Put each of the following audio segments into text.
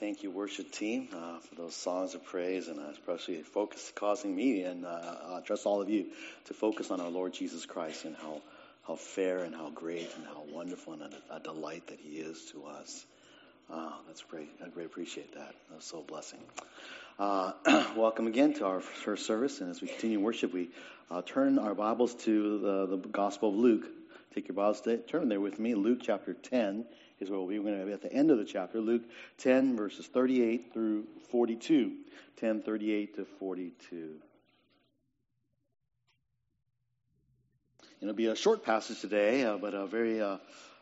thank you, worship team, uh, for those songs of praise, and uh, especially focus causing me and uh, I trust all of you to focus on our Lord Jesus Christ and how how fair and how great and how wonderful and a, a delight that He is to us. Uh, that's great. I greatly appreciate that. That's so blessing. Uh, welcome again to our first service, and as we continue worship, we uh, turn our Bibles to the, the Gospel of Luke. Take your Bibles, turn there with me, Luke chapter 10 is where. We're going to be at the end of the chapter, Luke 10, verses 38 through 42. 10, 38 to 42. It'll be a short passage today, uh, but a very, uh,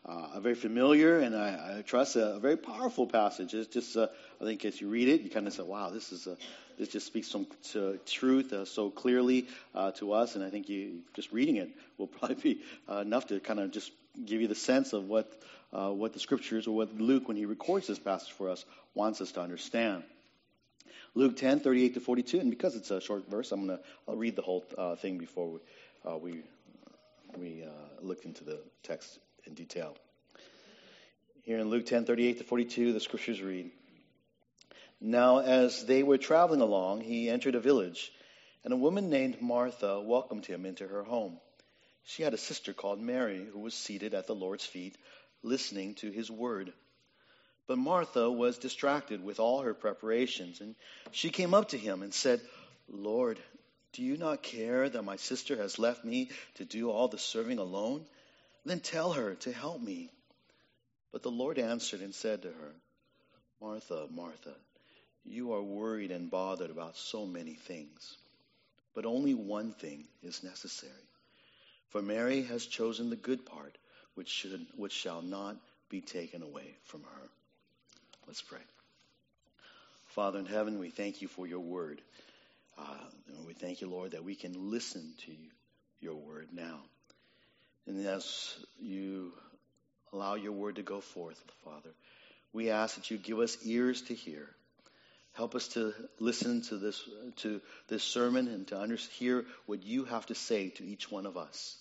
uh, a very familiar and I, I trust a, a, very powerful passage. It's just, uh, I think, as you read it, you kind of say, "Wow, this is a, this just speaks some truth uh, so clearly uh, to us." And I think you just reading it will probably be enough to kind of just give you the sense of what uh, what the scriptures or what Luke, when he records this passage for us, wants us to understand. Luke 10, 38 to 42, and because it's a short verse, I'm going to read the whole uh, thing before we, uh, we, we uh, look into the text in detail. Here in Luke 10, 38 to 42, the scriptures read, Now as they were traveling along, he entered a village, and a woman named Martha welcomed him into her home. She had a sister called Mary, who was seated at the Lord's feet, listening to his word. But Martha was distracted with all her preparations, and she came up to him and said, Lord, do you not care that my sister has left me to do all the serving alone? Then tell her to help me. But the Lord answered and said to her, Martha, Martha, you are worried and bothered about so many things, but only one thing is necessary. For Mary has chosen the good part which, should, which shall not be taken away from her. Let's pray. Father in heaven, we thank you for your word. Uh, we thank you, Lord, that we can listen to your word now. And as you allow your word to go forth, Father, we ask that you give us ears to hear. Help us to listen to this to this sermon and to under, hear what you have to say to each one of us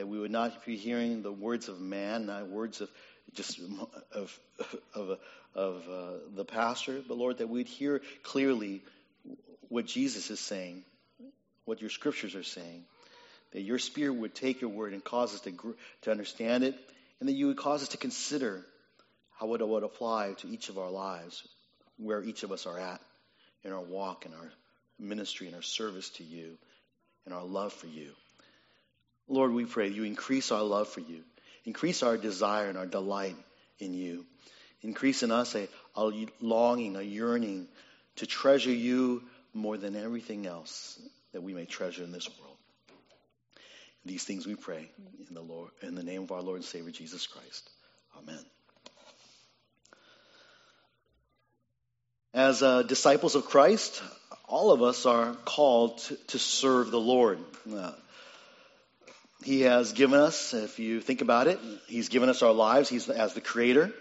that we would not be hearing the words of man, not words of just of of, of uh, the pastor, but Lord, that we'd hear clearly what Jesus is saying, what your scriptures are saying, that your spirit would take your word and cause us to to understand it, and that you would cause us to consider how it would apply to each of our lives, where each of us are at in our walk, in our ministry, in our service to you, in our love for you. Lord, we pray you increase our love for you, increase our desire and our delight in you, increase in us a, a longing, a yearning to treasure you more than everything else that we may treasure in this world. These things we pray in the Lord, in the name of our Lord and Savior Jesus Christ. Amen. As uh, disciples of Christ, all of us are called to, to serve the Lord. Uh, he has given us, if you think about it, He's given us our lives. He's as the Creator.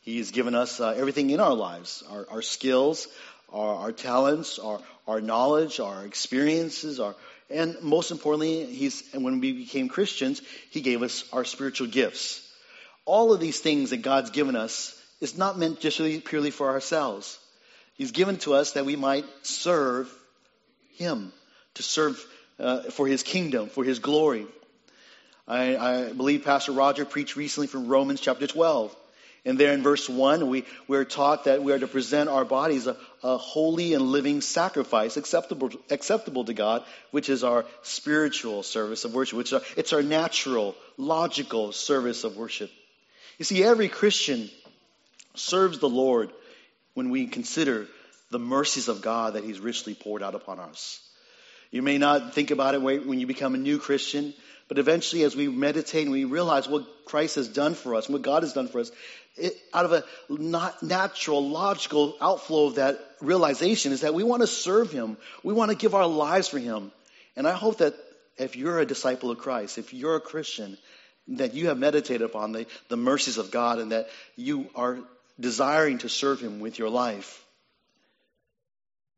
He's given us uh, everything in our lives, our, our skills, our, our, talents, our, our knowledge, our experiences, our, and most importantly, He's, and when we became Christians, He gave us our spiritual gifts. All of these things that God's given us is not meant just really purely for ourselves. He's given to us that we might serve Him, to serve uh, for His kingdom, for His glory. I, I, believe Pastor Roger preached recently from Romans chapter 12. And there in verse 1, we, we're taught that we are to present our bodies a, a holy and living sacrifice acceptable, acceptable to God, which is our spiritual service of worship, which is our, it's our natural, logical service of worship. You see, every Christian serves the Lord when we consider the mercies of God that He's richly poured out upon us. You may not think about it when you become a new Christian, but eventually, as we meditate and we realize what Christ has done for us, and what God has done for us, it, out of a not natural, logical outflow of that realization is that we want to serve Him. We want to give our lives for Him. And I hope that if you're a disciple of Christ, if you're a Christian, that you have meditated upon the, the mercies of God and that you are desiring to serve Him with your life.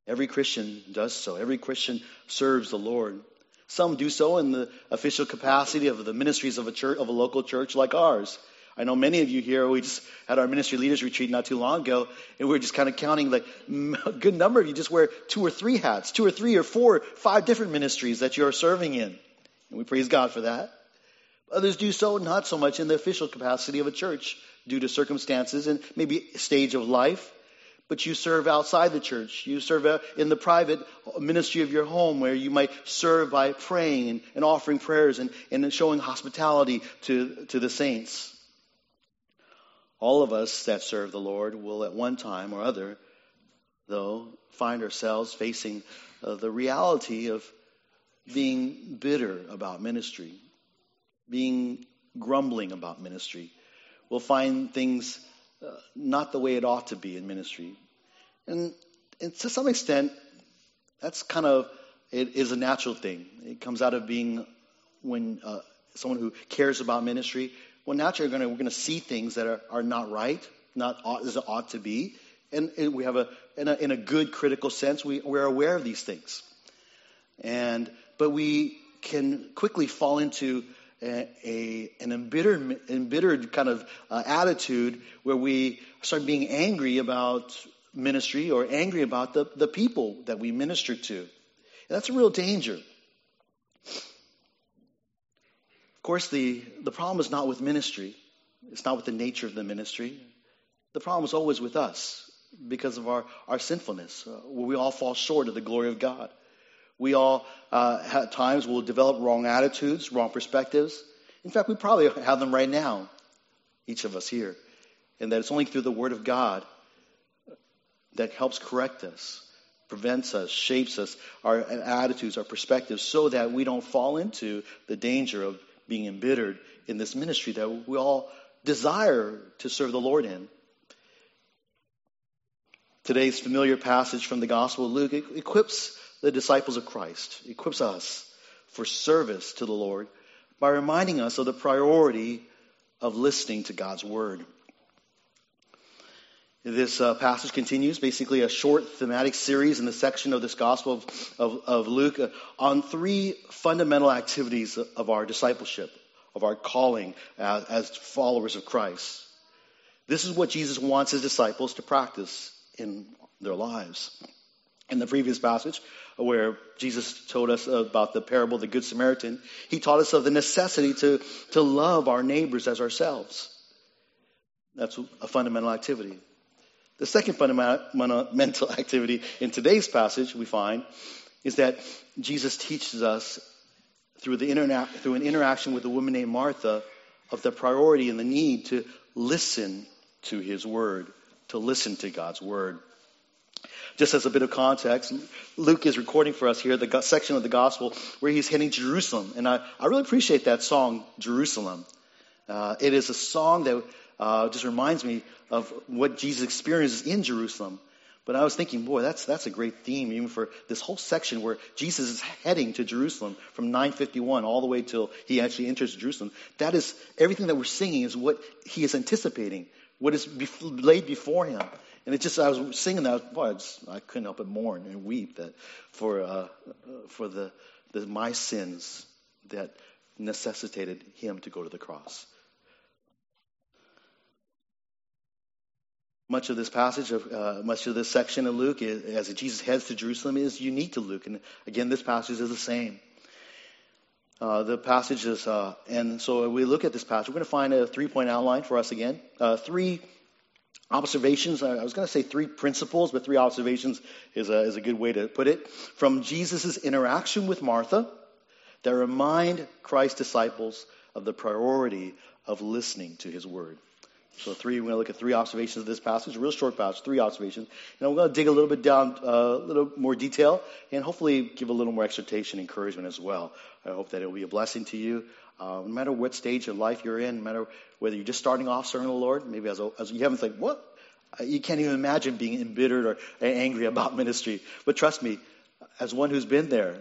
Every Christian does so. Every Christian serves the Lord. Some do so in the official capacity of the ministries of a church, of a local church like ours. I know many of you here, we just had our ministry leaders retreat not too long ago, and we were just kind of counting like a good number of you just wear two or three hats, two or three or four, five different ministries that you're serving in. And we praise God for that. Others do so not so much in the official capacity of a church due to circumstances and maybe stage of life, but you serve outside the church. You serve in the private ministry of your home where you might serve by praying and, offering prayers and, and showing hospitality to, to the saints. All of us that serve the Lord will at one time or other, though, find ourselves facing uh, the reality of being bitter about ministry, being grumbling about ministry. We'll find things not the way it ought to be in ministry. And, and to some extent, that's kind of, it is a natural thing. It comes out of being when uh, someone who cares about ministry, well, naturally we're going to see things that are, are not right, not ought, as it ought to be. And, and we have a in, a, in a good critical sense, we, we're aware of these things. And, but we can quickly fall into a, a, an embittered, embittered kind of uh, attitude where we start being angry about ministry or angry about the, the people that we minister to. And that's a real danger. Of course, the, the problem is not with ministry. It's not with the nature of the ministry. The problem is always with us because of our, our sinfulness, uh, where we all fall short of the glory of God. We all, uh, at times, will develop wrong attitudes, wrong perspectives. In fact, we probably have them right now, each of us here. And that it's only through the Word of God that helps correct us, prevents us, shapes us, our attitudes, our perspectives, so that we don't fall into the danger of being embittered in this ministry that we all desire to serve the Lord in. Today's familiar passage from the Gospel of Luke equips the disciples of Christ, equips us for service to the Lord by reminding us of the priority of listening to God's Word. This uh, passage continues, basically a short thematic series in the section of this Gospel of, of, of Luke uh, on three fundamental activities of our discipleship, of our calling as, as followers of Christ. This is what Jesus wants his disciples to practice in their lives. In the previous passage, where Jesus told us about the parable of the Good Samaritan, he taught us of the necessity to, to love our neighbors as ourselves. That's a fundamental activity. The second fundamental activity in today's passage we find is that Jesus teaches us through, the interna- through an interaction with a woman named Martha of the priority and the need to listen to his word to listen to God's word. Just as a bit of context, Luke is recording for us here the section of the gospel where he's heading to Jerusalem. And I, I really appreciate that song, Jerusalem. Uh, it is a song that uh, just reminds me of what Jesus experiences in Jerusalem. But I was thinking, boy, that's, that's a great theme even for this whole section where Jesus is heading to Jerusalem from 951 all the way till he actually enters Jerusalem. That is, everything that we're singing is what he is anticipating what is laid before him. And it just, I was singing that, boy, I, just, I couldn't help but mourn and weep that for, uh, for the, the, my sins that necessitated him to go to the cross. Much of this passage, of, uh, much of this section of Luke, is, as Jesus heads to Jerusalem, is unique to Luke. And again, this passage is the same. Uh, the passages, uh, and so we look at this passage. We're going to find a three point outline for us again. Uh, three observations. I was going to say three principles, but three observations is a, is a good way to put it. From Jesus' interaction with Martha that remind Christ's disciples of the priority of listening to his word. So three, we're going to look at three observations of this passage, a real short passage, three observations. And we're going to dig a little bit down, uh, a little more detail, and hopefully give a little more exhortation, encouragement as well. I hope that it will be a blessing to you. Uh, no matter what stage of life you're in, no matter whether you're just starting off serving the Lord, maybe as, a, as you haven't think, what? Uh, you can't even imagine being embittered or angry about ministry. But trust me, as one who's been there,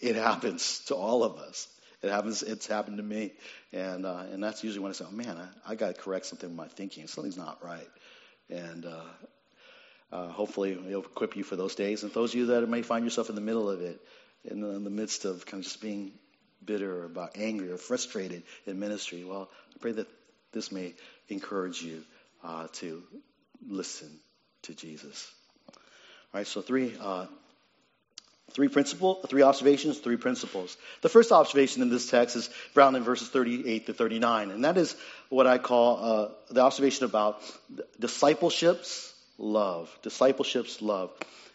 it happens to all of us. It happens. It's happened to me, and uh, and that's usually when I say, "Oh man, I, I got to correct something in my thinking. Something's not right." And uh, uh, hopefully, it'll equip you for those days. And those of you that may find yourself in the middle of it, in in the midst of kind of just being bitter or about angry or frustrated in ministry, well, I pray that this may encourage you uh, to listen to Jesus. All right, so three, uh, three principle, three observations, three principles. The first observation in this text is found in verses 38 to 39, and that is what I call uh, the observation about discipleship's love. Discipleship's love.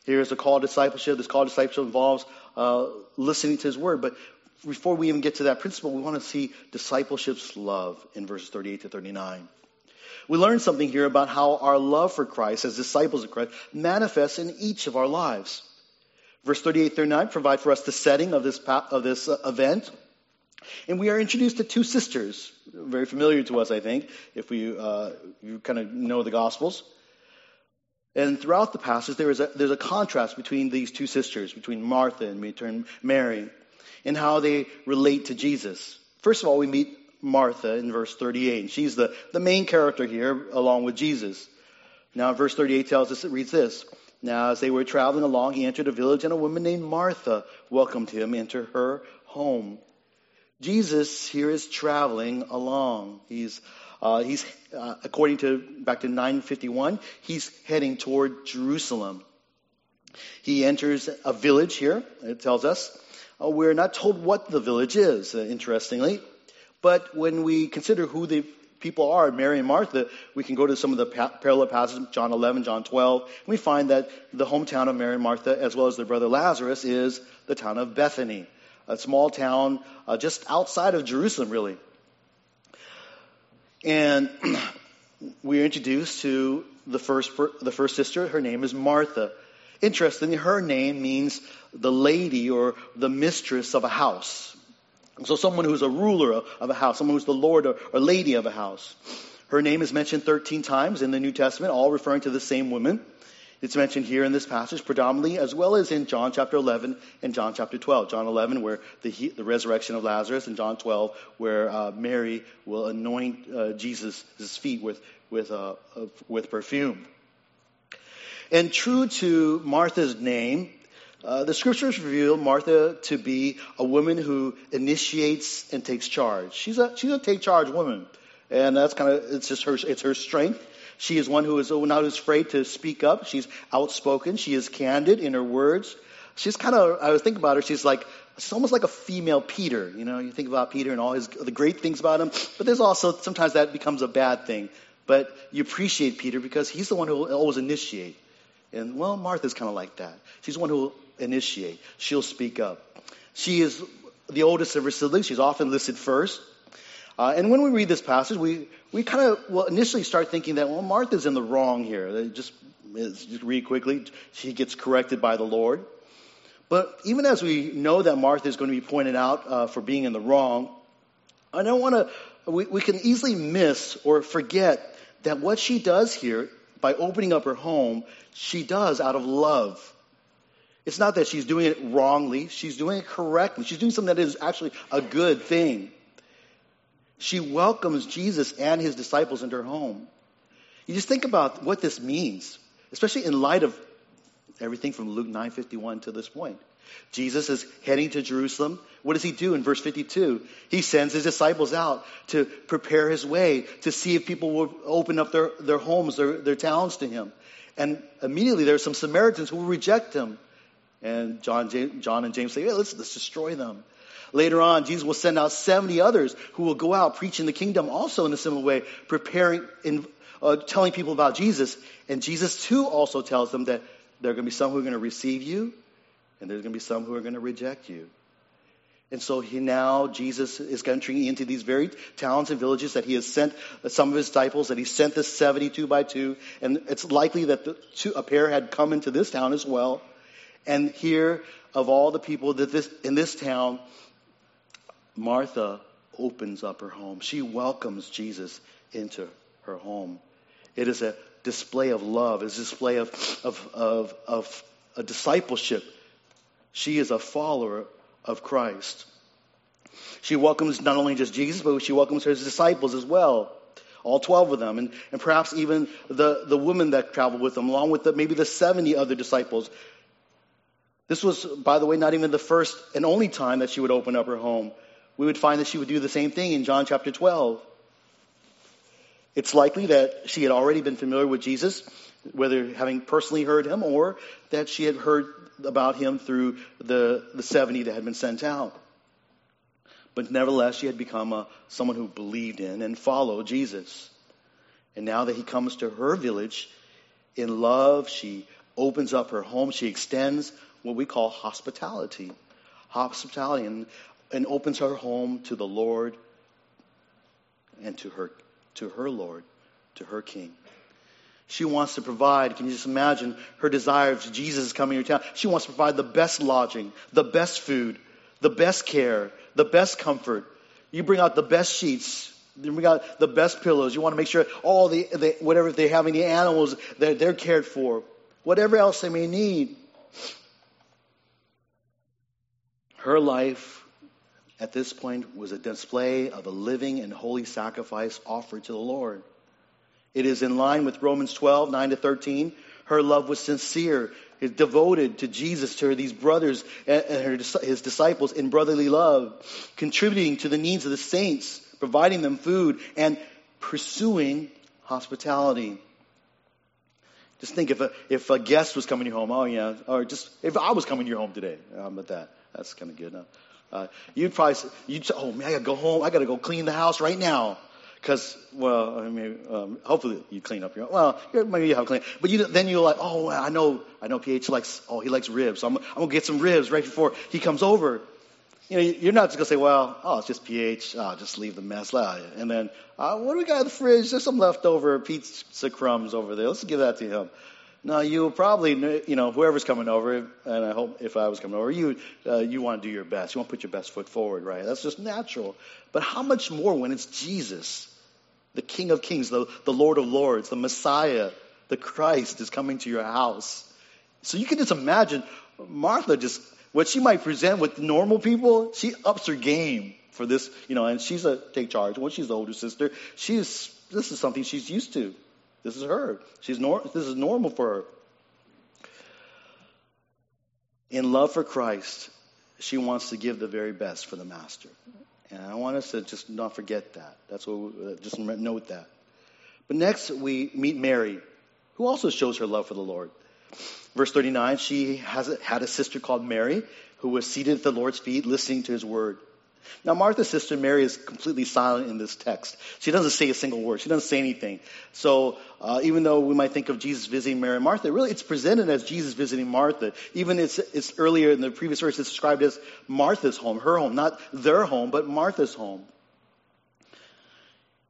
Here is a call to discipleship. This call to discipleship involves uh, listening to His Word, but before we even get to that principle, we want to see discipleship's love in verses 38 to 39. We learn something here about how our love for Christ as disciples of Christ manifests in each of our lives. Verse 38 39 provide for us the setting of this, of this uh, event. And we are introduced to two sisters, very familiar to us, I think, if we uh, you kind of know the Gospels. And throughout the passage, there is a, there's a contrast between these two sisters, between Martha and between Mary, and how they relate to Jesus. First of all, we meet Martha in verse 38. And she's the, the main character here along with Jesus. Now, verse 38 tells us, it reads this. Now, as they were traveling along, he entered a village, and a woman named Martha welcomed him into her home. Jesus here is traveling along. He's, uh, he's uh, according to back to 951, he's heading toward Jerusalem. He enters a village here, it tells us. Uh, we're not told what the village is, uh, interestingly. But when we consider who the people are, Mary and Martha, we can go to some of the pa- parallel passages, John 11, John 12, and we find that the hometown of Mary and Martha, as well as their brother Lazarus, is the town of Bethany, a small town uh, just outside of Jerusalem, really. And we're introduced to the first, the first sister. Her name is Martha. Interestingly, her name means the lady or the mistress of a house. So someone who's a ruler of a house, someone who's the lord or, lady of a house. Her name is mentioned 13 times in the New Testament, all referring to the same woman. It's mentioned here in this passage predominantly, as well as in John chapter 11 and John chapter 12. John 11, where the, the resurrection of Lazarus, and John 12, where uh, Mary will anoint uh, Jesus' feet with, with, uh, with perfume. And true to Martha's name, uh, the scriptures reveal Martha to be a woman who initiates and takes charge. She's a she's a take charge woman, and that's kind of it's just her it's her strength. She is one who is not afraid to speak up. She's outspoken. She is candid in her words. She's kind of I was thinking about her. She's like she's almost like a female Peter. You know, you think about Peter and all his the great things about him, but there's also sometimes that becomes a bad thing. But you appreciate Peter because he's the one who will always initiate. And well, Martha's kind of like that. She's the one who will initiate. She'll speak up. She is the oldest of her siblings. She's often listed first. Uh, and when we read this passage, we, we kind of well initially start thinking that well Martha's in the wrong here. Just, just read quickly. She gets corrected by the Lord. But even as we know that Martha is going to be pointed out uh, for being in the wrong, I don't want to. We, we can easily miss or forget that what she does here by opening up her home, she does out of love. It's not that she's doing it wrongly, she's doing it correctly. She's doing something that is actually a good thing. She welcomes Jesus and his disciples into her home. You just think about what this means, especially in light of everything from Luke 9:51 to this point. Jesus is heading to Jerusalem. What does he do in verse 52? He sends his disciples out to prepare his way, to see if people will open up their, their homes, their, their towns to him. And immediately there are some Samaritans who will reject him. And John, John and James say, hey, let's, let's destroy them. Later on, Jesus will send out 70 others who will go out preaching the kingdom also in a similar way, preparing, in, uh, telling people about Jesus. And Jesus too also tells them that there are going to be some who are going to receive you, and there's going to be some who are going to reject you. And so he now, Jesus is entering into these very towns and villages that he has sent uh, some of his disciples, that he sent the 72 by two. And it's likely that two, a pair had come into this town as well. And here, of all the people that this, in this town, Martha opens up her home. She welcomes Jesus into her home. It is a display of love. It's a display of, of, of, of a discipleship. She is a follower of Christ. She welcomes not only just Jesus, but she welcomes her disciples as well. All 12 of them, and, and perhaps even the, the women that traveled with them, along with the, maybe the 70 other disciples this was, by the way, not even the first and only time that she would open up her home. We would find that she would do the same thing in John chapter 12. It's likely that she had already been familiar with Jesus, whether having personally heard him or that she had heard about him through the, the 70 that had been sent out. But nevertheless, she had become a, someone who believed in and followed Jesus. And now that he comes to her village in love, she opens up her home. She extends what we call hospitality. Hospitality and, and opens her home to the Lord and to her, to her Lord, to her King. She wants to provide. Can you just imagine her desire if Jesus is coming to town? She wants to provide the best lodging, the best food, the best care, the best comfort. You bring out the best sheets. You bring out the best pillows. You want to make sure all the, the whatever they have any animals that they're cared for, whatever else they may need. Her life at this point was a display of a living and holy sacrifice offered to the Lord. It is in line with Romans 12, 9 to 13. Her love was sincere devoted to Jesus, to these brothers and her, his disciples in brotherly love, contributing to the needs of the saints, providing them food, and pursuing hospitality. Just think if a, if a guest was coming to your home, oh yeah, or just if I was coming to your home today, how about that? That's kind of good. Uh, you'd probably, you'd say, oh man, I gotta go home, I gotta go clean the house right now. Because, well, I mean, um, hopefully you clean up your, well, maybe you have clean, but you, then you're like, oh, I know, I know PH likes, oh, he likes ribs. So I'm, I'm going to get some ribs right before he comes over. You know, you're not just going to say, well, oh, it's just PH, oh, just leave the mess. And then, uh, what do we got in the fridge? There's some leftover pizza crumbs over there. Let's give that to him. No, you probably, you know, whoever's coming over, and I hope if I was coming over, you, uh, you want to do your best. You want to put your best foot forward, right? That's just natural. But how much more when it's Jesus, the King of Kings, the, the Lord of Lords, the Messiah, the Christ is coming to your house. So you can just imagine Martha just, what she might present with normal people, she ups her game for this, you know, and she's a take charge. When she's the older sister, she's, this is something she's used to. This is her. She's nor, this is normal for her. In love for Christ, she wants to give the very best for the master. And I want us to just not forget that. That's what we, uh, just note that. But next we meet Mary, who also shows her love for the Lord. Verse 39, she has had a sister called Mary who was seated at the Lord's feet listening to his word. Now, Martha's sister Mary is completely silent in this text. She doesn't say a single word. She doesn't say anything. So, uh, even though we might think of Jesus visiting Mary and Martha, really it's presented as Jesus visiting Martha. Even it's, it's earlier in the previous verse, it's described as Martha's home, her home, not their home, but Martha's home.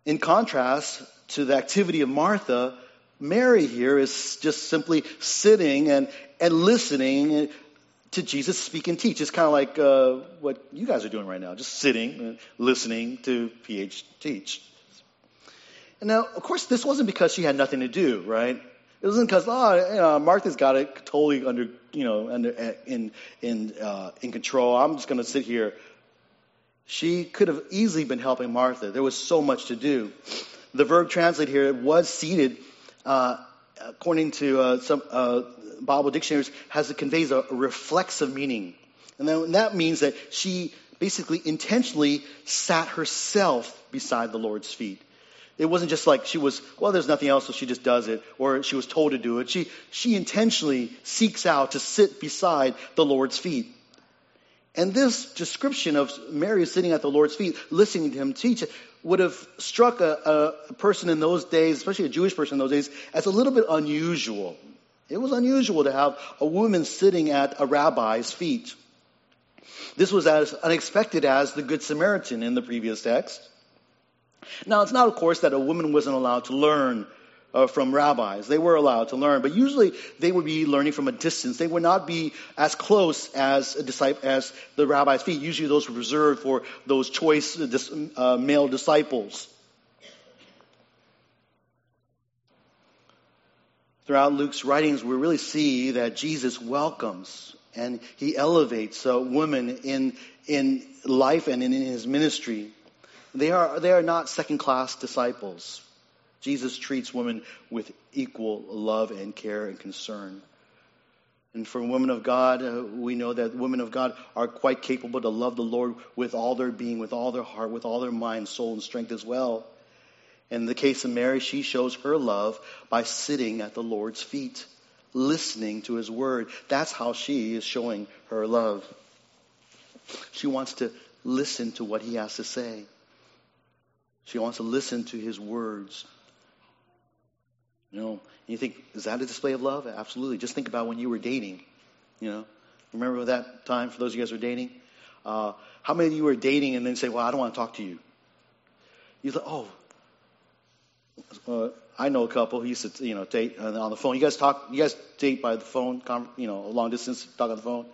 In contrast to the activity of Martha, Mary here is just simply sitting and, and listening to Jesus speak and teach. It's kind of like uh, what you guys are doing right now, just sitting and listening to PH teach. And now, of course, this wasn't because she had nothing to do, right? It wasn't because oh, you know, Martha's got it totally under, you know, under in in uh, in control. I'm just going to sit here. She could have easily been helping Martha. There was so much to do. The verb translated here was seated, uh, according to uh, some uh, Bible dictionaries, has it conveys a reflexive meaning. And then that means that she basically intentionally sat herself beside the Lord's feet. It wasn't just like she was, well, there's nothing else, so she just does it, or she was told to do it. She, she intentionally seeks out to sit beside the Lord's feet. And this description of Mary sitting at the Lord's feet, listening to him teach, would have struck a, a person in those days, especially a Jewish person in those days, as a little bit unusual. It was unusual to have a woman sitting at a rabbi's feet. This was as unexpected as the Good Samaritan in the previous text. Now, it's not, of course, that a woman wasn't allowed to learn uh, from rabbis. They were allowed to learn, but usually they would be learning from a distance. They would not be as close as a disciple, as the rabbi's feet. Usually those were reserved for those choice uh, male disciples. throughout Luke's writings, we really see that Jesus welcomes and he elevates a woman in, in life and in, in his ministry. They are, they are not second class disciples. Jesus treats women with equal love and care and concern. And for women of God, uh, we know that women of God are quite capable to love the Lord with all their being, with all their heart, with all their mind, soul, and strength as well. In the case of Mary, she shows her love by sitting at the Lord's feet, listening to his word. That's how she is showing her love. She wants to listen to what he has to say. She wants to listen to his words. You know, you think, is that a display of love? Absolutely. Just think about when you were dating. You know, remember that time for those of you guys who were dating? Uh, how many of you were dating and then say, well, I don't want to talk to you? You thought, oh, uh, I know a couple who used to, you know, date on the phone. You guys talk, you guys date by the phone, you know, long distance, talk on the phone.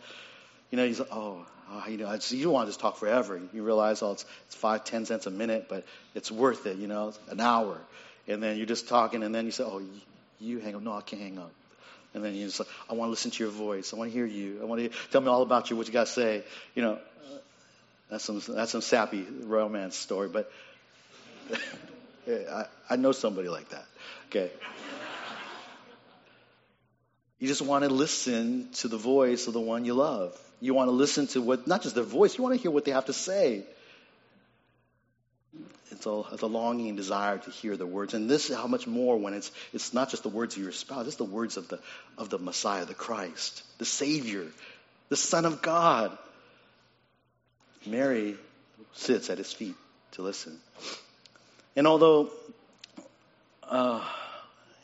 You know, he's like, oh, oh you know, I just, you don't want to just talk forever. You realize, oh, it's, it's five, ten cents a minute, but it's worth it, you know, an hour. And then you're just talking, and then you say, oh, you hang up. No, I can't hang up. And then you just I want to listen to your voice. I want to hear you. I want to tell me all about you, what you got to say. You know, uh, that's some that's some sappy romance story, but I, I know somebody like that. Okay. You just want to listen to the voice of the one you love. You want to listen to what, not just their voice, you want to hear what they have to say. It's a, it's a longing and desire to hear the words. And this is how much more when it's, it's not just the words of your spouse, it's the words of the, of the Messiah, the Christ, the Savior, the Son of God. Mary sits at his feet to listen. And although, uh,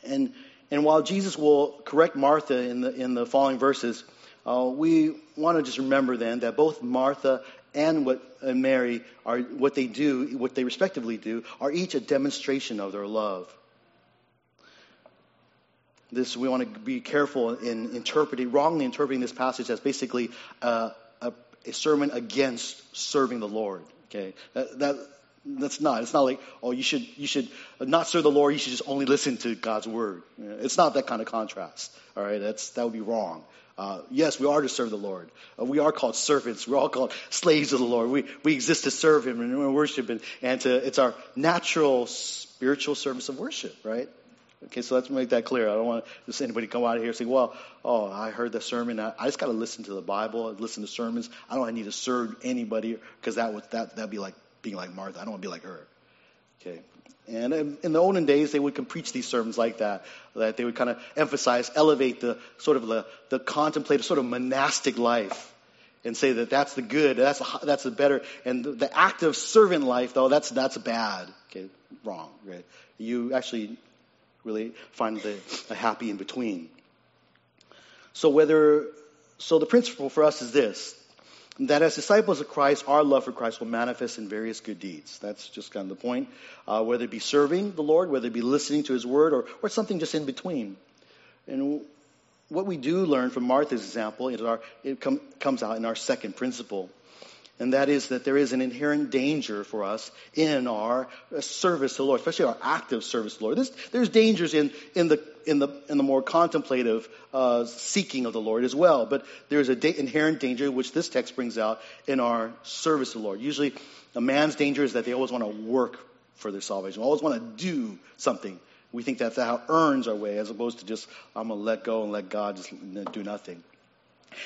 and, and while Jesus will correct Martha in the, in the following verses, uh, we want to just remember then that both Martha and what and Mary are what they do, what they respectively do, are each a demonstration of their love. This we want to be careful in interpreting, wrongly interpreting this passage as basically uh, a, a, sermon against serving the Lord. Okay, that, that that's not. It's not like, oh, you should you should not serve the Lord. You should just only listen to God's word. It's not that kind of contrast. All right, that's that would be wrong. Uh, yes, we are to serve the Lord. Uh, we are called servants. We're all called slaves of the Lord. We we exist to serve Him and worship, and, and to it's our natural spiritual service of worship, right? Okay, so let's make that clear. I don't want just anybody come out of here saying, well, oh, I heard the sermon. I, I just got to listen to the Bible, listen to sermons. I don't need to serve anybody because that would that that'd be like being like Martha. I don't want to be like her. Okay. And in the olden days, they would preach these sermons like that, that they would kind of emphasize, elevate the sort of the, the contemplative, sort of monastic life, and say that that's the good, that's the, that's the better, and the, the active servant life, though, that's that's bad. Okay, wrong. Right? You actually really find the, a happy in between. So whether, so the principle for us is this: that as disciples of Christ, our love for Christ will manifest in various good deeds. That's just kind of the point. Uh, whether it be serving the Lord, whether it be listening to His word, or, or something just in between. And what we do learn from Martha's example, is our, it com- comes out in our second principle and that is that there is an inherent danger for us in our service to the Lord, especially our active service to the Lord. There's, there's dangers in, in, the, in, the, in the more contemplative uh, seeking of the Lord as well, but there's an da- inherent danger which this text brings out in our service to the Lord. Usually, a man's danger is that they always want to work for their salvation, always want to do something. We think that's how earns our way, as opposed to just, I'm going to let go and let God just do nothing.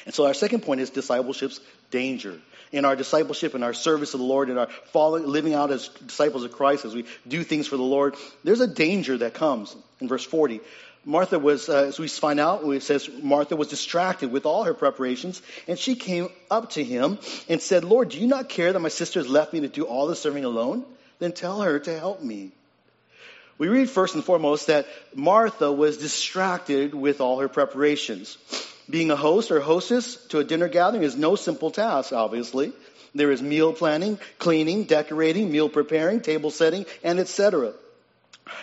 And so our second point is discipleship's danger. In our discipleship, in our service of the Lord, in our following, living out as disciples of Christ, as we do things for the Lord, there's a danger that comes. In verse 40, Martha was, uh, as we find out, it says Martha was distracted with all her preparations, and she came up to him and said, Lord, do you not care that my sister has left me to do all the serving alone? Then tell her to help me. We read first and foremost that Martha was distracted with all her preparations. Being a host or hostess to a dinner gathering is no simple task, obviously. There is meal planning, cleaning, decorating, meal preparing, table setting, and etc.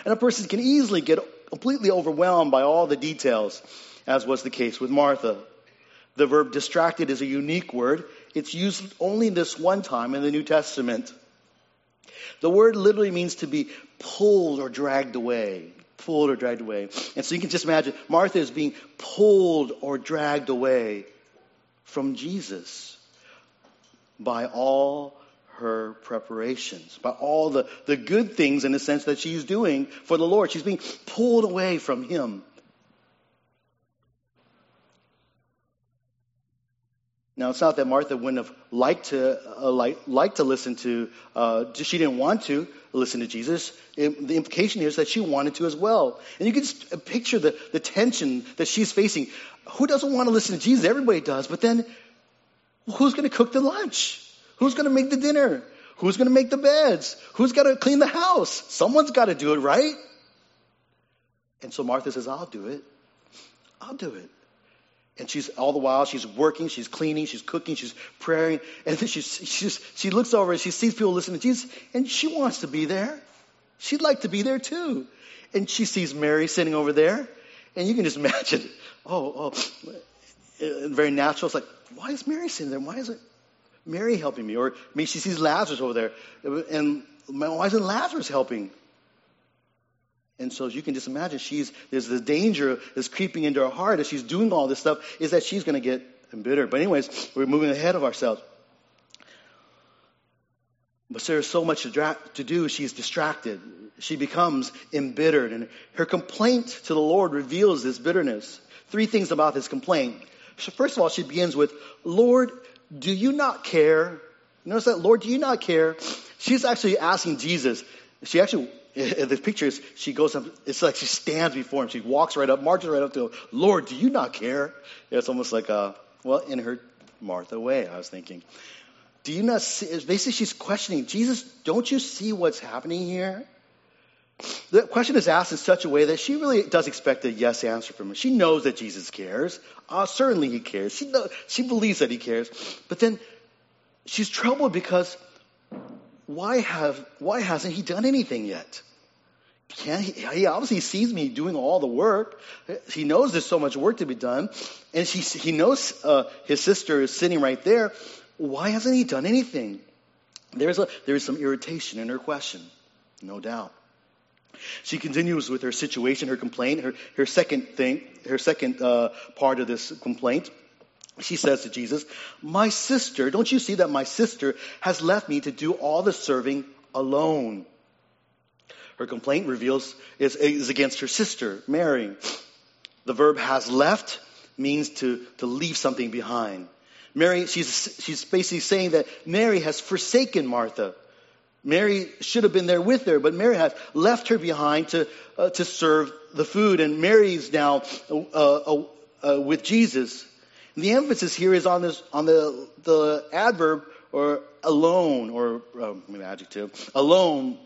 And a person can easily get completely overwhelmed by all the details, as was the case with Martha. The verb distracted is a unique word. It's used only this one time in the New Testament. The word literally means to be pulled or dragged away pulled or dragged away. And so you can just imagine Martha is being pulled or dragged away from Jesus by all her preparations, by all the, the good things in the sense that she's doing for the Lord. She's being pulled away from Him. Now, it's not that Martha wouldn't have liked to, uh, like, liked to listen to, uh, she didn't want to listen to Jesus. It, the implication here is that she wanted to as well. And you can just picture the, the tension that she's facing. Who doesn't want to listen to Jesus? Everybody does. But then, who's going to cook the lunch? Who's going to make the dinner? Who's going to make the beds? Who's got to clean the house? Someone's got to do it, right? And so Martha says, I'll do it. I'll do it. And she's all the while she's working, she's cleaning, she's cooking, she's praying, and then she's, she's, she looks over and she sees people listening to Jesus, and she wants to be there. She'd like to be there too. And she sees Mary sitting over there, and you can just imagine, oh, oh, very natural. It's like, why is Mary sitting there? Why isn't Mary helping me? Or maybe she sees Lazarus over there, and why isn't Lazarus helping? And so you can just imagine she's, there's the danger that's creeping into her heart as she's doing all this stuff is that she's going to get embittered. But anyways, we're moving ahead of ourselves. But there's so much to, dra- to do, she's distracted. She becomes embittered. And her complaint to the Lord reveals this bitterness. Three things about this complaint. First of all, she begins with, Lord, do you not care? Notice that, Lord, do you not care? She's actually asking Jesus. She actually the pictures, she goes up, it's like she stands before him. She walks right up, marches right up to him. Lord, do you not care? It's almost like, a, well, in her Martha way, I was thinking. Do you not see, basically she's questioning, Jesus, don't you see what's happening here? The question is asked in such a way that she really does expect a yes answer from him. She knows that Jesus cares. Uh, certainly he cares. She, knows, she believes that he cares. But then she's troubled because why have why hasn't he done anything yet? Can he, he obviously sees me doing all the work. He knows there's so much work to be done, and he knows uh, his sister is sitting right there. Why hasn't he done anything? There's a there is some irritation in her question, no doubt. She continues with her situation, her complaint, her, her second thing, her second uh, part of this complaint she says to Jesus, My sister, don't you see that my sister has left me to do all the serving alone? Her complaint reveals is, is against her sister, Mary. The verb has left means to, to leave something behind. Mary, she's, she's basically saying that Mary has forsaken Martha. Mary should have been there with her, but Mary has left her behind to, uh, to serve the food, and Mary's now uh, uh, uh with Jesus. And the emphasis here is on this, on the, the adverb or alone, or um, an adjective, alone.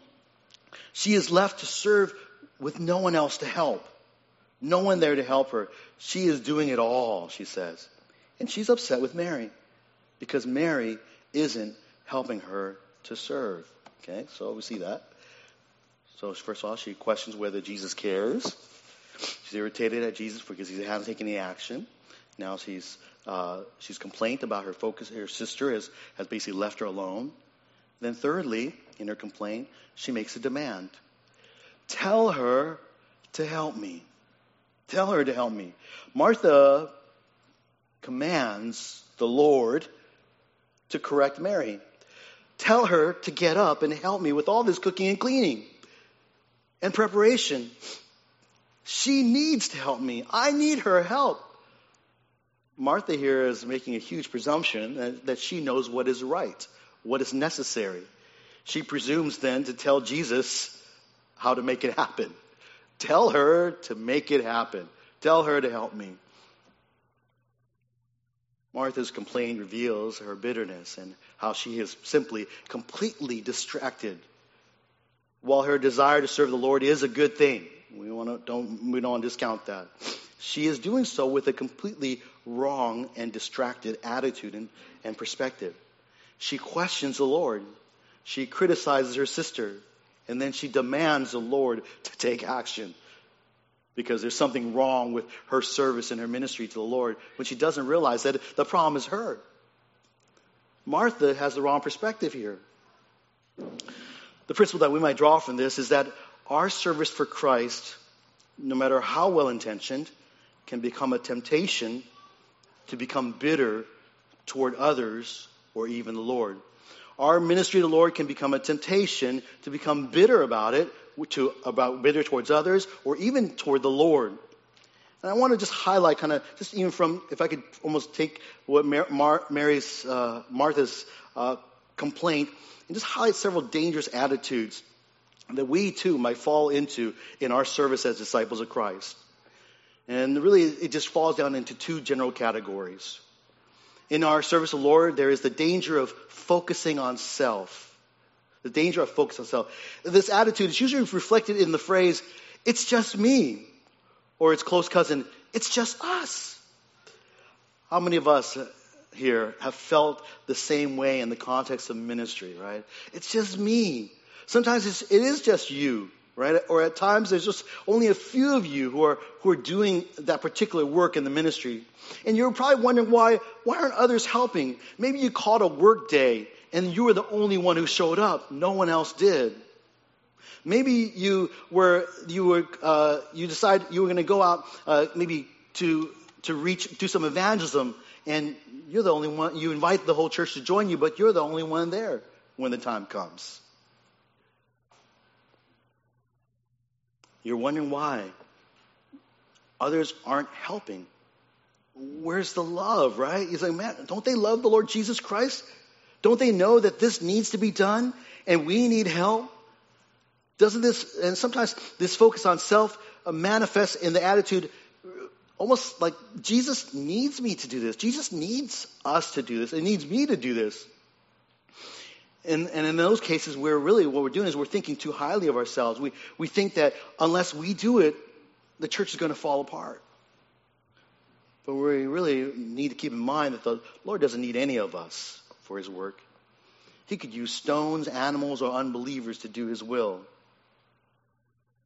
She is left to serve with no one else to help. No one there to help her. She is doing it all, she says. And she's upset with Mary because Mary isn't helping her to serve. Okay, so we see that. So first of all, she questions whether Jesus cares. She's irritated at Jesus because he hasn't taken any action. Now she's uh, she's complained about her focus. Her sister has has basically left her alone. Then thirdly, in her complaint, she makes a demand. Tell her to help me. Tell her to help me. Martha commands the Lord to correct Mary. Tell her to get up and help me with all this cooking and cleaning and preparation. She needs to help me. I need her help. Martha here is making a huge presumption that, that she knows what is right, what is necessary. She presumes then to tell Jesus how to make it happen. Tell her to make it happen. Tell her to help me. Martha's complaint reveals her bitterness and how she is simply completely distracted. While her desire to serve the Lord is a good thing, we, want to, don't, we don't discount that. She is doing so with a completely wrong and distracted attitude and, and perspective. She questions the Lord. She criticizes her sister. And then she demands the Lord to take action because there's something wrong with her service and her ministry to the Lord when she doesn't realize that the problem is her. Martha has the wrong perspective here. The principle that we might draw from this is that our service for Christ, no matter how well intentioned, can become a temptation to become bitter toward others or even the Lord. Our ministry to the Lord can become a temptation to become bitter about it, to, about bitter towards others or even toward the Lord. And I want to just highlight kind of, just even from, if I could almost take what Mar- Mar- Mary's, uh, Martha's uh, complaint and just highlight several dangerous attitudes that we too might fall into in our service as disciples of Christ. And really, it just falls down into two general categories. In our service of the Lord, there is the danger of focusing on self. The danger of focus on self. This attitude is usually reflected in the phrase, it's just me. Or its close cousin, it's just us. How many of us here have felt the same way in the context of ministry, right? It's just me. Sometimes it's, it is just you, right? Or at times there's just only a few of you who are, who are doing that particular work in the ministry. And you're probably wondering why, why aren't others helping? Maybe you called a work day and you were the only one who showed up. No one else did. Maybe you were, you were, uh, you decided you were going to go out, uh, maybe to, to reach, do some evangelism and you're the only one, you invite the whole church to join you, but you're the only one there when the time comes. You're wondering why others aren't helping. Where's the love, right? He's like, man, don't they love the Lord Jesus Christ? Don't they know that this needs to be done and we need help? Doesn't this, and sometimes this focus on self manifests in the attitude almost like Jesus needs me to do this. Jesus needs us to do this. It needs me to do this. And, and in those cases, we're really, what we're doing is we're thinking too highly of ourselves. We, we think that unless we do it, the church is going to fall apart. But we really need to keep in mind that the Lord doesn't need any of us for his work. He could use stones, animals, or unbelievers to do his will.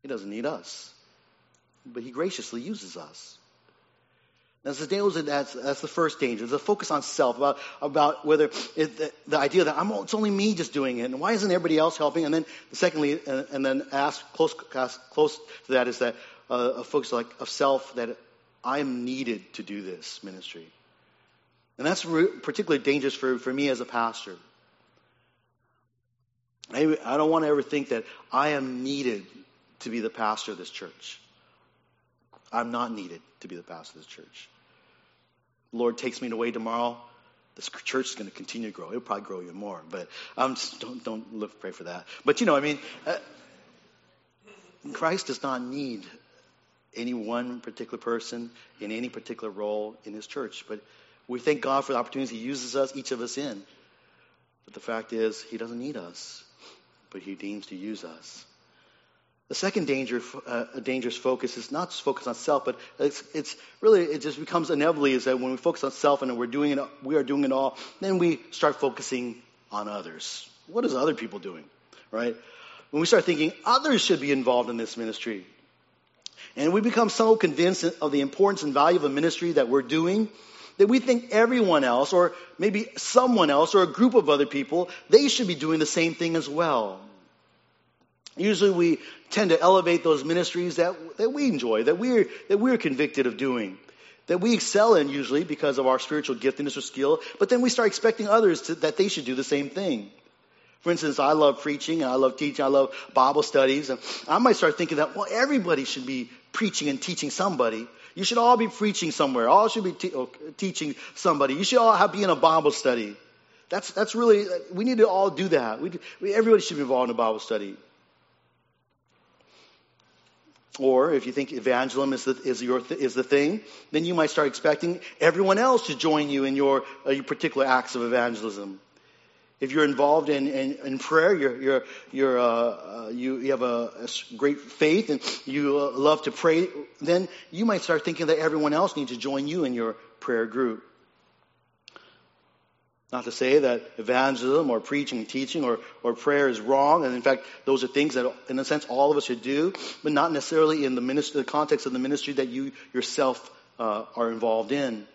He doesn't need us. But he graciously uses us. That's the, that's, that's the first danger. The focus on self, about, about whether it, the, the, idea that I'm, it's only me just doing it, and why isn't everybody else helping? And then, secondly, and, and then ask close, ask close to that is that uh, a focus like of self that I am needed to do this ministry, and that's re- particularly dangerous for, for me as a pastor. I, I don't want to ever think that I am needed to be the pastor of this church. I'm not needed to be the pastor of this church. Lord takes me away tomorrow. This church is going to continue to grow. It'll probably grow even more, but um, don't don't live, pray for that. But you know, I mean, uh, Christ does not need any one particular person in any particular role in His church. But we thank God for the opportunities He uses us, each of us, in. But the fact is, He doesn't need us, but He deems to use us. The second danger, uh, dangerous focus is not just focus on self, but it's, it's, really, it just becomes inevitably is that when we focus on self and we're doing it, we are doing it all, then we start focusing on others. What is other people doing, right? When we start thinking others should be involved in this ministry, and we become so convinced of the importance and value of a ministry that we're doing, that we think everyone else, or maybe someone else, or a group of other people, they should be doing the same thing as well. Usually we tend to elevate those ministries that, that we enjoy, that we're, that we're convicted of doing, that we excel in usually because of our spiritual giftedness or skill, but then we start expecting others to, that they should do the same thing. For instance, I love preaching, and I love teaching, I love Bible studies, and I might start thinking that, well, everybody should be preaching and teaching somebody. You should all be preaching somewhere. All should be te- oh, teaching somebody. You should all have, be in a Bible study. That's, that's really, we need to all do that. We, we, everybody should be involved in a Bible study. Or if you think evangelism is the, is, your is the thing, then you might start expecting everyone else to join you in your, uh, your particular acts of evangelism. If you're involved in, in, in prayer, you're, you're, you're, uh, uh, you, you have a, a, great faith and you uh, love to pray, then you might start thinking that everyone else needs to join you in your prayer group. Not to say that evangelism or preaching and teaching or, or prayer is wrong. And in fact, those are things that, in a sense, all of us should do, but not necessarily in the, ministry, the context of the ministry that you yourself uh, are involved in.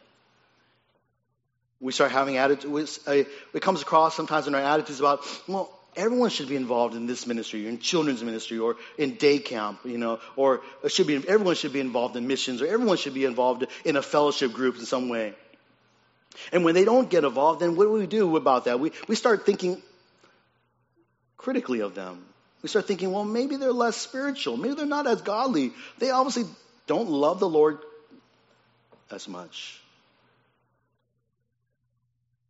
We start having attitudes, it comes across sometimes in our attitudes about, well, everyone should be involved in this ministry, or in children's ministry, or in day camp, you know, or should be, everyone should be involved in missions, or everyone should be involved in a fellowship group in some way. And when they don't get involved, then what do we do about that? We, we start thinking critically of them. We start thinking, well, maybe they're less spiritual. Maybe they're not as godly. They obviously don't love the Lord as much.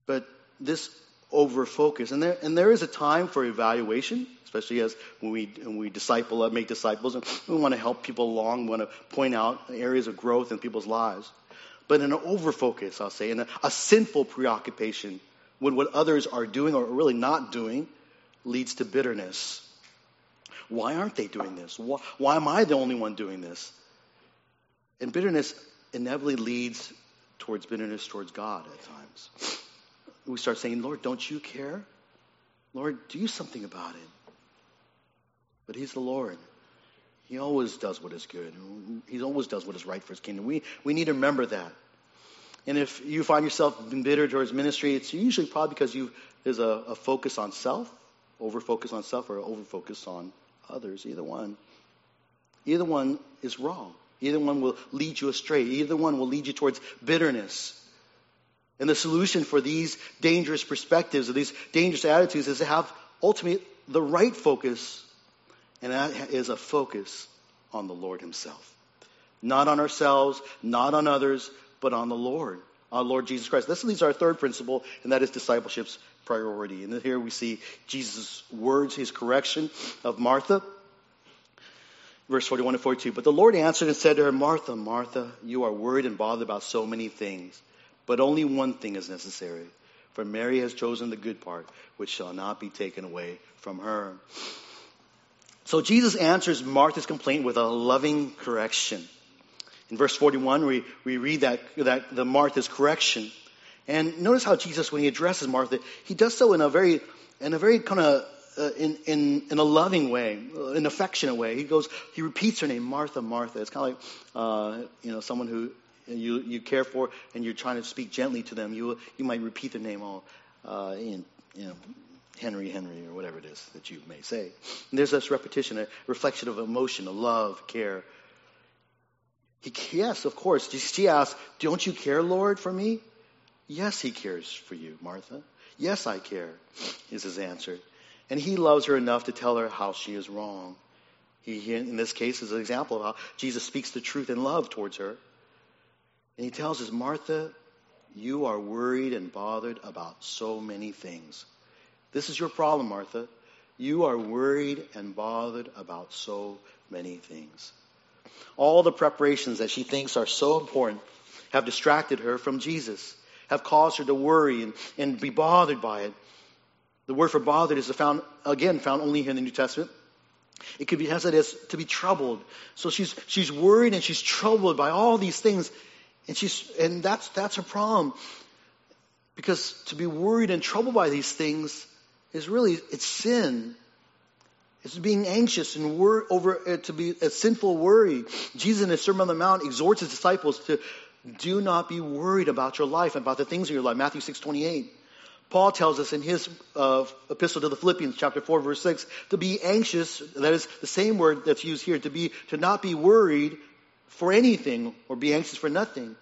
But this over focus, and there, and there is a time for evaluation, especially as when we, when we disciple, make disciples, and we want to help people along, we want to point out areas of growth in people's lives. But an over focus, I'll say, in a, a sinful preoccupation with what others are doing or really not doing, leads to bitterness. Why aren't they doing this? Why, why am I the only one doing this? And bitterness inevitably leads towards bitterness towards God at times. We start saying, Lord, don't you care? Lord, do something about it. But He's the Lord. He always does what is good. He always does what is right for His kingdom. We, we need to remember that. And if you find yourself embittered towards ministry, it's usually probably because you there's a, a focus on self, over focus on self, or over focus on others. Either one. Either one is wrong. Either one will lead you astray. Either one will lead you towards bitterness. And the solution for these dangerous perspectives or these dangerous attitudes is to have ultimately the right focus, and that is a focus on the Lord Himself. Not on ourselves, not on others, but on the Lord, our Lord Jesus Christ. This leads our third principle, and that is discipleship's priority. And here we see Jesus' words, his correction of Martha. Verse 41 and 42. But the Lord answered and said to her, Martha, Martha, you are worried and bothered about so many things, but only one thing is necessary. For Mary has chosen the good part, which shall not be taken away from her. So Jesus answers Martha's complaint with a loving correction. In verse 41, we, we read that, that the Martha's correction. And notice how Jesus, when he addresses Martha, he does so in a very, in a very kind of, uh, in, in, in a loving way, uh, an affectionate way. He goes, he repeats her name, Martha, Martha. It's kind of like, uh, you know, someone who you, you care for and you're trying to speak gently to them. You, you might repeat their name all, uh, in, you know, Henry, Henry, or whatever it is that you may say. And there's this repetition, a reflection of emotion, of love, care, he, yes, of course. She asks, Don't you care, Lord, for me? Yes, he cares for you, Martha. Yes, I care, is his answer. And he loves her enough to tell her how she is wrong. He, in this case, is an example of how Jesus speaks the truth in love towards her. And he tells us, Martha, you are worried and bothered about so many things. This is your problem, Martha. You are worried and bothered about so many things. All the preparations that she thinks are so important have distracted her from Jesus, have caused her to worry and, and be bothered by it. The word for bothered is found, again, found only here in the New Testament. It could be translated as to be troubled. So she's, she's worried and she's troubled by all these things. And she's, and that's, that's her problem. Because to be worried and troubled by these things is really, it's sin. It's being anxious and wor- over uh, to be a sinful worry. Jesus in his Sermon on the Mount exhorts his disciples to do not be worried about your life and about the things of your life. Matthew six twenty eight. Paul tells us in his uh, epistle to the Philippians, chapter four, verse six, to be anxious. That is the same word that's used here. To be to not be worried for anything or be anxious for nothing.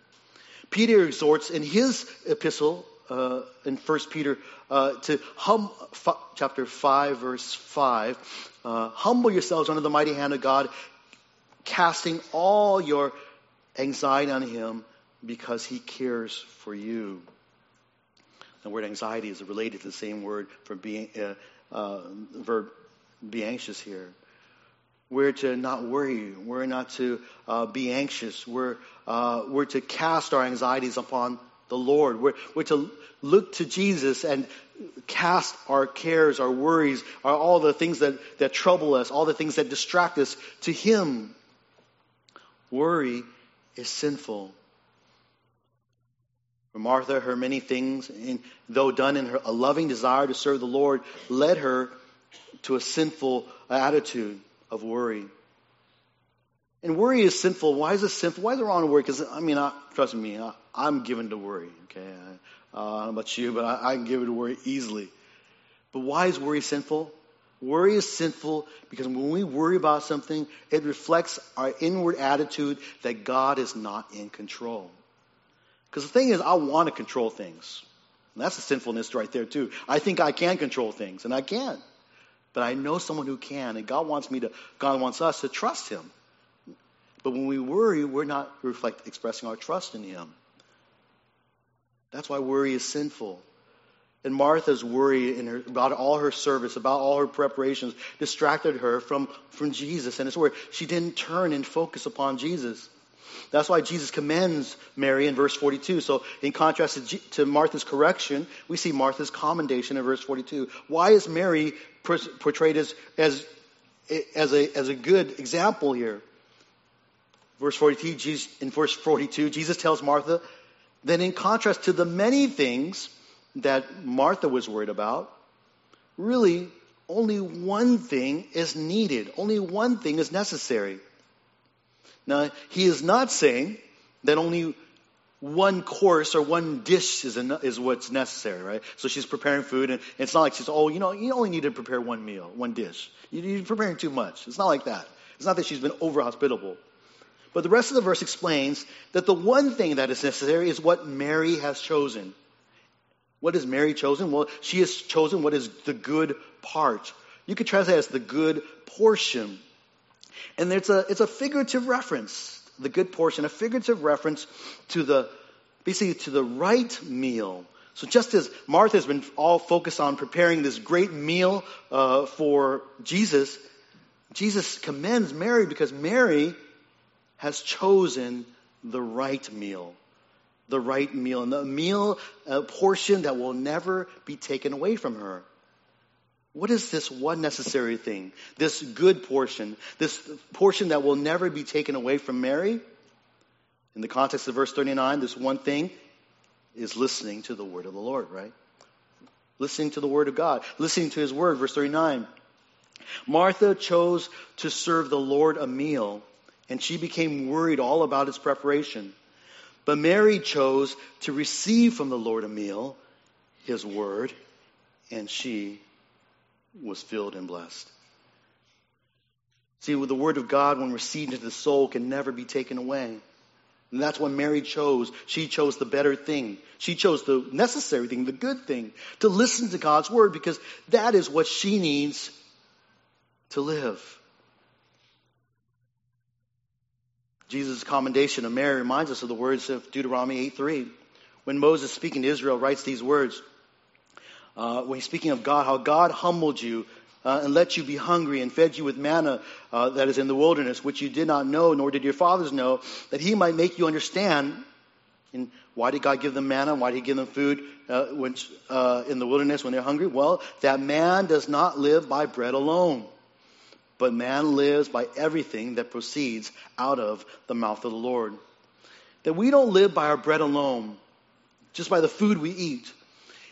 Peter exhorts in his epistle uh, in First Peter uh, to hum, f- chapter five, verse five, uh, humble yourselves under the mighty hand of God, casting all your anxiety on Him because He cares for you. The word anxiety is related to the same word for being uh, uh, verb be anxious here. We're to not worry. We're not to uh, be anxious. We're, we're to cast our anxieties upon the Lord. We're, we're to look to Jesus and cast our cares, our worries, our, all the things that, that trouble us, all the things that distract us to Him. Worry is sinful. For Martha, her many things, in, though done in her a loving desire to serve the Lord, led her to a sinful attitude of worry. And worry is sinful. Why is it sinful? Why is it wrong to worry? Because, I mean, I, trust me, I, am given to worry, okay? I, uh, I don't know about you, but I, I can give it to worry easily. But why is worry sinful? Worry is sinful because when we worry about something, it reflects our inward attitude that God is not in control. Because the thing is, I want to control things. And that's the sinfulness right there, too. I think I can control things, and I can't. But I know someone who can, and God wants me to, God wants us to trust Him But when we worry, we're not reflect, expressing our trust in Him. That's why worry is sinful. And Martha's worry in her, about all her service, about all her preparations, distracted her from, from Jesus. And it's where she didn't turn and focus upon Jesus. That's why Jesus commends Mary in verse 42. So, in contrast to, to Martha's correction, we see Martha's commendation in verse 42. Why is Mary portrayed as, as, as, a, as a good example here? Verse 42, Jesus, in verse 42, Jesus tells Martha that in contrast to the many things that Martha was worried about, really only one thing is needed. Only one thing is necessary. Now, he is not saying that only one course or one dish is, is what's necessary, right? So she's preparing food, and it's not like she's, oh, you know, you only need to prepare one meal, one dish. You're preparing too much. It's not like that. It's not that she's been over hospitable. But the rest of the verse explains that the one thing that is necessary is what Mary has chosen. What has Mary chosen? Well, she has chosen what is the good part. You could translate as the good portion. And it's a, it's a figurative reference, the good portion, a figurative reference to the, basically to the right meal. So just as Martha has been all focused on preparing this great meal uh, for Jesus, Jesus commends Mary because Mary has chosen the right meal. The right meal. And the meal uh, portion that will never be taken away from her. What is this one necessary thing? This good portion, this portion that will never be taken away from Mary? In the context of verse 39, this one thing is listening to the word of the Lord, right? Listening to the word of God, listening to his word, verse 39. Martha chose to serve the Lord a meal and she became worried all about its preparation. But Mary chose to receive from the Lord a meal, his word, and she was filled and blessed. See, with the word of God, when received into the soul, can never be taken away. And that's what Mary chose. She chose the better thing. She chose the necessary thing, the good thing, to listen to God's word because that is what she needs to live. Jesus' commendation of Mary reminds us of the words of Deuteronomy 8.3. When Moses, speaking to Israel, writes these words, uh, when he's speaking of God, how God humbled you uh, and let you be hungry and fed you with manna uh, that is in the wilderness, which you did not know, nor did your fathers know, that he might make you understand. And why did God give them manna? Why did he give them food uh, uh, in the wilderness when they're hungry? Well, that man does not live by bread alone but man lives by everything that proceeds out of the mouth of the Lord. That we don't live by our bread alone, just by the food we eat.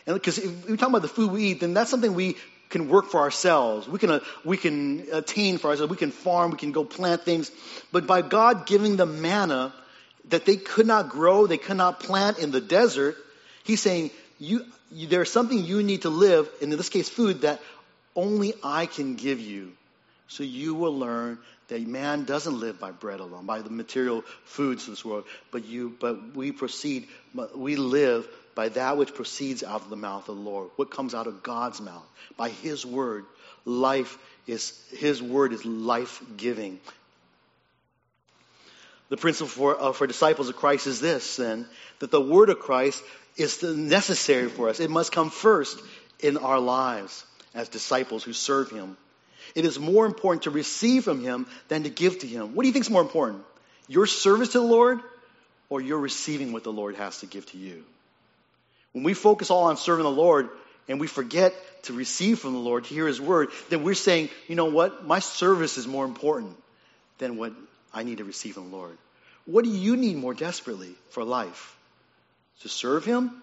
And because if we talk about the food we eat, then that's something we can work for ourselves. We can, uh, we can attain for ourselves. We can farm. We can go plant things. But by God giving them manna that they could not grow, they could not plant in the desert, He's saying, you, you, there's something you need to live, and in this case, food, that only I can give you. So you will learn that man doesn't live by bread alone, by the material foods of this world, but you, but we proceed, we live by that which proceeds out of the mouth of the Lord. What comes out of God's mouth? By His word. Life is, His word is life giving. The principle for, uh, for disciples of Christ is this, then, that the word of Christ is necessary for us. It must come first in our lives as disciples who serve Him. It is more important to receive from Him than to give to Him. What do you think is more important? Your service to the Lord or your receiving what the Lord has to give to you? When we focus all on serving the Lord and we forget to receive from the Lord, to hear His word, then we're saying, you know what? My service is more important than what I need to receive from the Lord. What do you need more desperately for life? To serve Him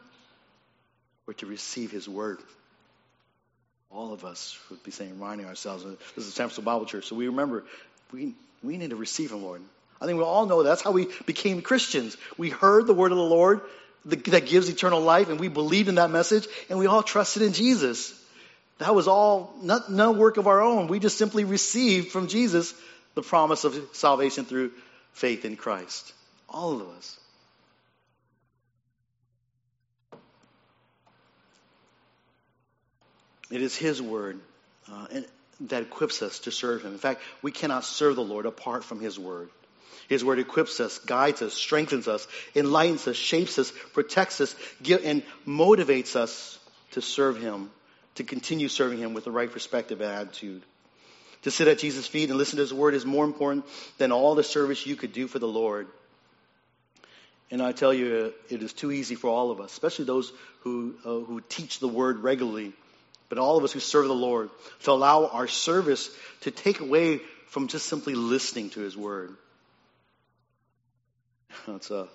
or to receive His word? All of us would be saying, reminding ourselves, this is San Francisco Bible Church. So we remember, we, we need to receive Him, Lord. I think we all know that's how we became Christians. We heard the word of the Lord that gives eternal life, and we believed in that message, and we all trusted in Jesus. That was all, not, no work of our own. We just simply received from Jesus the promise of salvation through faith in Christ. All of us. It is His word uh, that equips us to serve Him. In fact, we cannot serve the Lord apart from His word. His word equips us, guides us, strengthens us, enlightens us, shapes us, protects us, and motivates us to serve Him, to continue serving Him with the right perspective and attitude. To sit at Jesus' feet and listen to His word is more important than all the service you could do for the Lord. And I tell you, it is too easy for all of us, especially those who, uh, who teach the word regularly, but all of us who serve the Lord, to allow our service to take away from just simply listening to His word. It's a, uh,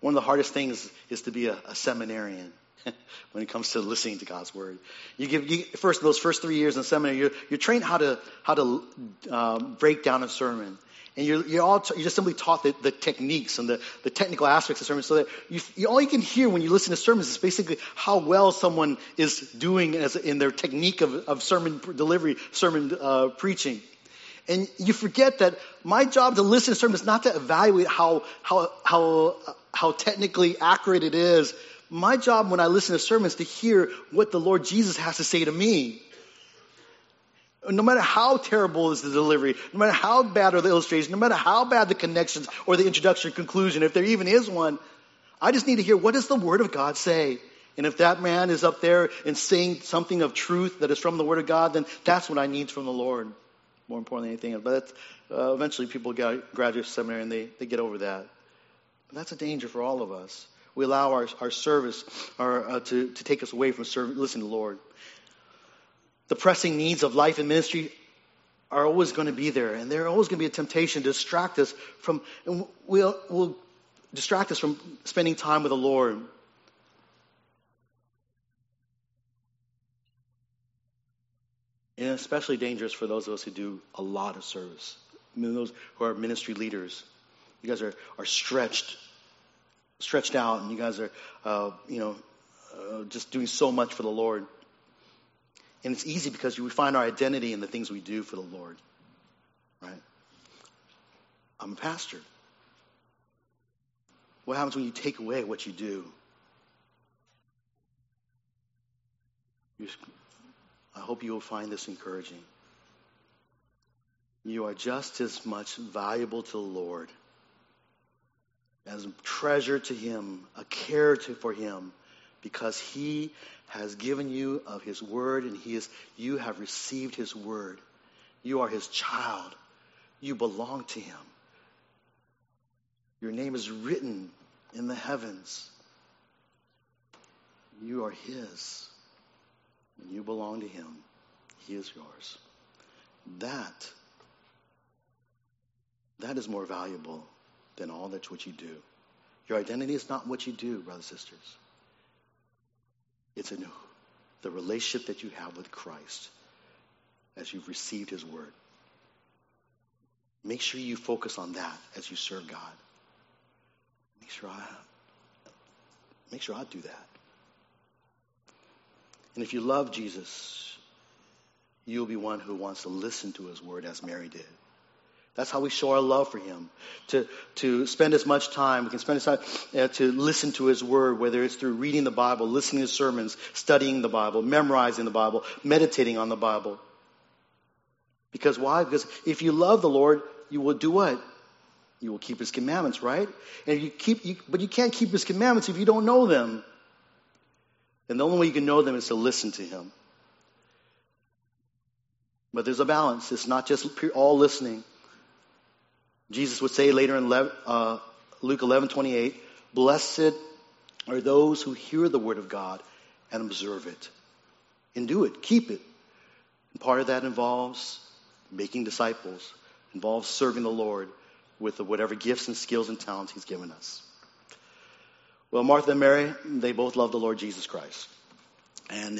one of the hardest things is to be a, a seminarian when it comes to listening to God's word. You give you, first those first three years in seminary, you're, you're trained how to how to um, break down a sermon, and you're you're all you're just simply taught the, the techniques and the, the technical aspects of sermons so that you, you, all you can hear when you listen to sermons is basically how well someone is doing as in their technique of, of sermon delivery, sermon uh, preaching. And you forget that my job to listen to sermons is not to evaluate how, how, how, how technically accurate it is. My job when I listen to sermons to hear what the Lord Jesus has to say to me. No matter how terrible is the delivery, no matter how bad are the illustrations, no matter how bad the connections or the introduction or conclusion, if there even is one, I just need to hear what does the Word of God say? And if that man is up there and saying something of truth that is from the Word of God, then that's what I need from the Lord more important than anything else. But uh, eventually people get, graduate seminary and they, they get over that. But that's a danger for all of us. We allow our, our service our, uh, to, to take us away from serving, the Lord. The pressing needs of life and ministry are always going to be there, and they're always going to be a temptation to distract us from, and we'll, will distract us from spending time with the Lord. And especially dangerous for those of us who do a lot of service. I mean, those who are ministry leaders. You guys are, are stretched, stretched out, and you guys are, uh, you know, uh, just doing so much for the Lord. And it's easy because we find our identity in the things we do for the Lord. Right? I'm a pastor. What happens when you take away what you do? I hope you will find this encouraging. You are just as much valuable to the Lord as a treasure to Him, a care to, for Him, because He has given you of His Word and He is, you have received His Word. You are His child. You belong to Him. Your name is written in the heavens. You are His and you belong to Him, He is yours. That, that is more valuable than all that what you do. Your identity is not what you do, brothers and sisters. It's in the relationship that you have with Christ as you've received His Word. Make sure you focus on that as you serve God. Make sure I make sure I do that. And if you love Jesus, you'll be one who wants to listen to his word as Mary did. That's how we show our love for him. To, to spend as much time, we can spend as time uh, to listen to his word, whether it's through reading the Bible, listening to sermons, studying the Bible, memorizing the Bible, meditating on the Bible. Because why? Because if you love the Lord, you will do what? You will keep his commandments, right? And you keep, you, but you can't keep his commandments if you don't know them. And the only way you can know them is to listen to him. But there's a balance. It's not just all listening. Jesus would say later in uh, Luke 11 28, Blessed are those who hear the word of God and observe it and do it, keep it. And part of that involves making disciples, involves serving the Lord with whatever gifts and skills and talents He's given us. Well, Martha and Mary, they both loved the Lord Jesus Christ. And,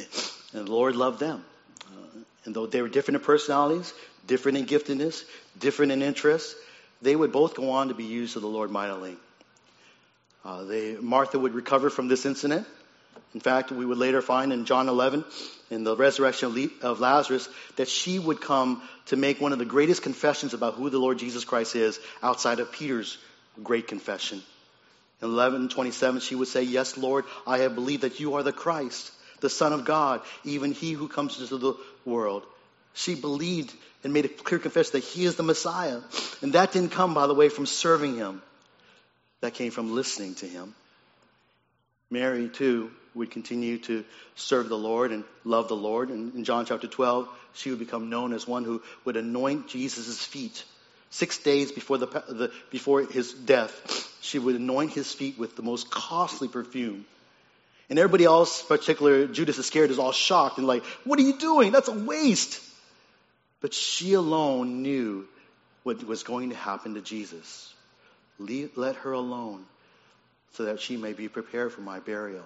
and the Lord loved them. Uh, and though they were different in personalities, different in giftedness, different in interests, they would both go on to be used of the Lord mightily. Uh, they, Martha would recover from this incident. In fact, we would later find in John 11, in the resurrection of Lazarus, that she would come to make one of the greatest confessions about who the Lord Jesus Christ is outside of Peter's great confession. In 11:27 she would say, "Yes, Lord, I have believed that you are the Christ, the Son of God, even he who comes into the world." She believed and made a clear confession that he is the Messiah. And that didn't come, by the way, from serving him. That came from listening to him. Mary, too, would continue to serve the Lord and love the Lord. And in John chapter 12, she would become known as one who would anoint Jesus' feet. Six days before, the, the, before his death, she would anoint his feet with the most costly perfume. And everybody else, particularly Judas Iscariot, is all shocked and like, what are you doing? That's a waste. But she alone knew what was going to happen to Jesus. let her alone so that she may be prepared for my burial.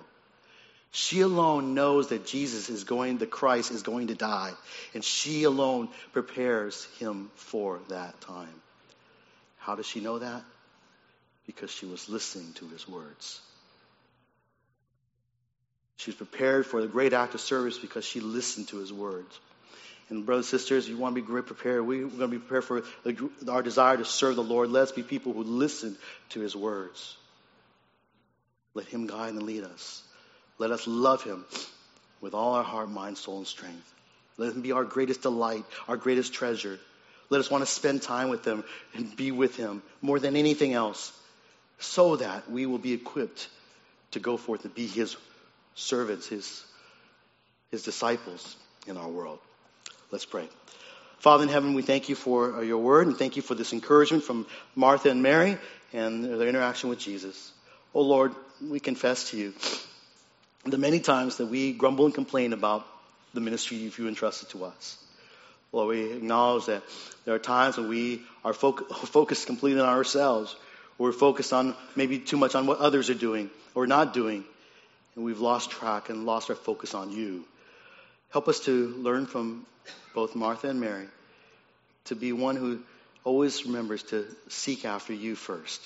She alone knows that Jesus is going, the Christ is going to die. And she alone prepares him for that time. How does she know that? Because she was listening to his words. She's prepared for the great act of service because she listened to his words. And brothers and sisters, you want to be prepared. We, are going to be prepared for our desire to serve the Lord. Let's be people who listen to his words. Let him guide and lead us. Let us love him with all our heart, mind, soul, and strength. Let him be our greatest delight, our greatest treasure. Let us want to spend time with him and be with him more than anything else so that we will be equipped to go forth and be his servants, his, his disciples in our world. Let's pray. Father in heaven, we thank you for uh, your word and thank you for this encouragement from Martha and Mary and their interaction with Jesus. Oh Lord, we confess to you the many times that we grumble and complain about the ministry you've entrusted to us. Lord, we acknowledge that there are times when we are focused completely on ourselves. We're focused on maybe too much on what others are doing or not doing and we've lost track and lost our focus on you. Help us to learn from both Martha and Mary to be one who always remembers to seek after you first,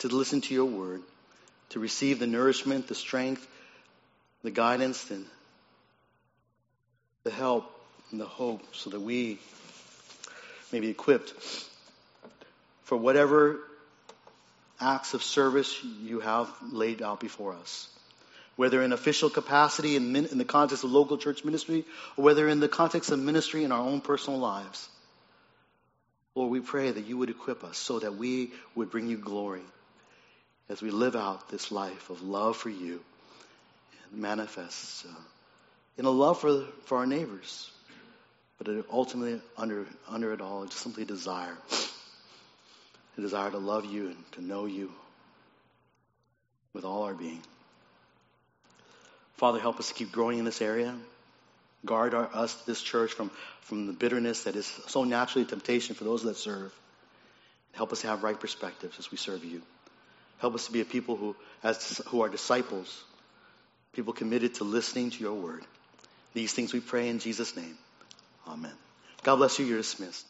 to listen to your word, to receive the nourishment, the strength, the guidance, and the help and the hope so that we may be equipped for whatever acts of service you have laid out before us whether in official capacity in, in, the context of local church ministry, or whether in the context of ministry in our own personal lives. Lord, we pray that you would equip us so that we would bring you glory as we live out this life of love for you and manifests uh, in a love for, for our neighbors, but ultimately under, under it all, it's simply desire. A desire to love you and to know you with all our being. Father, help us to keep growing in this area. Guard our, us, this church, from, from the bitterness that is so naturally a temptation for those that serve. Help us to have right perspectives as we serve you. Help us to be a people who, as, who are disciples, people committed to listening to your word. These things we pray in Jesus' name. Amen. God bless you. You're dismissed.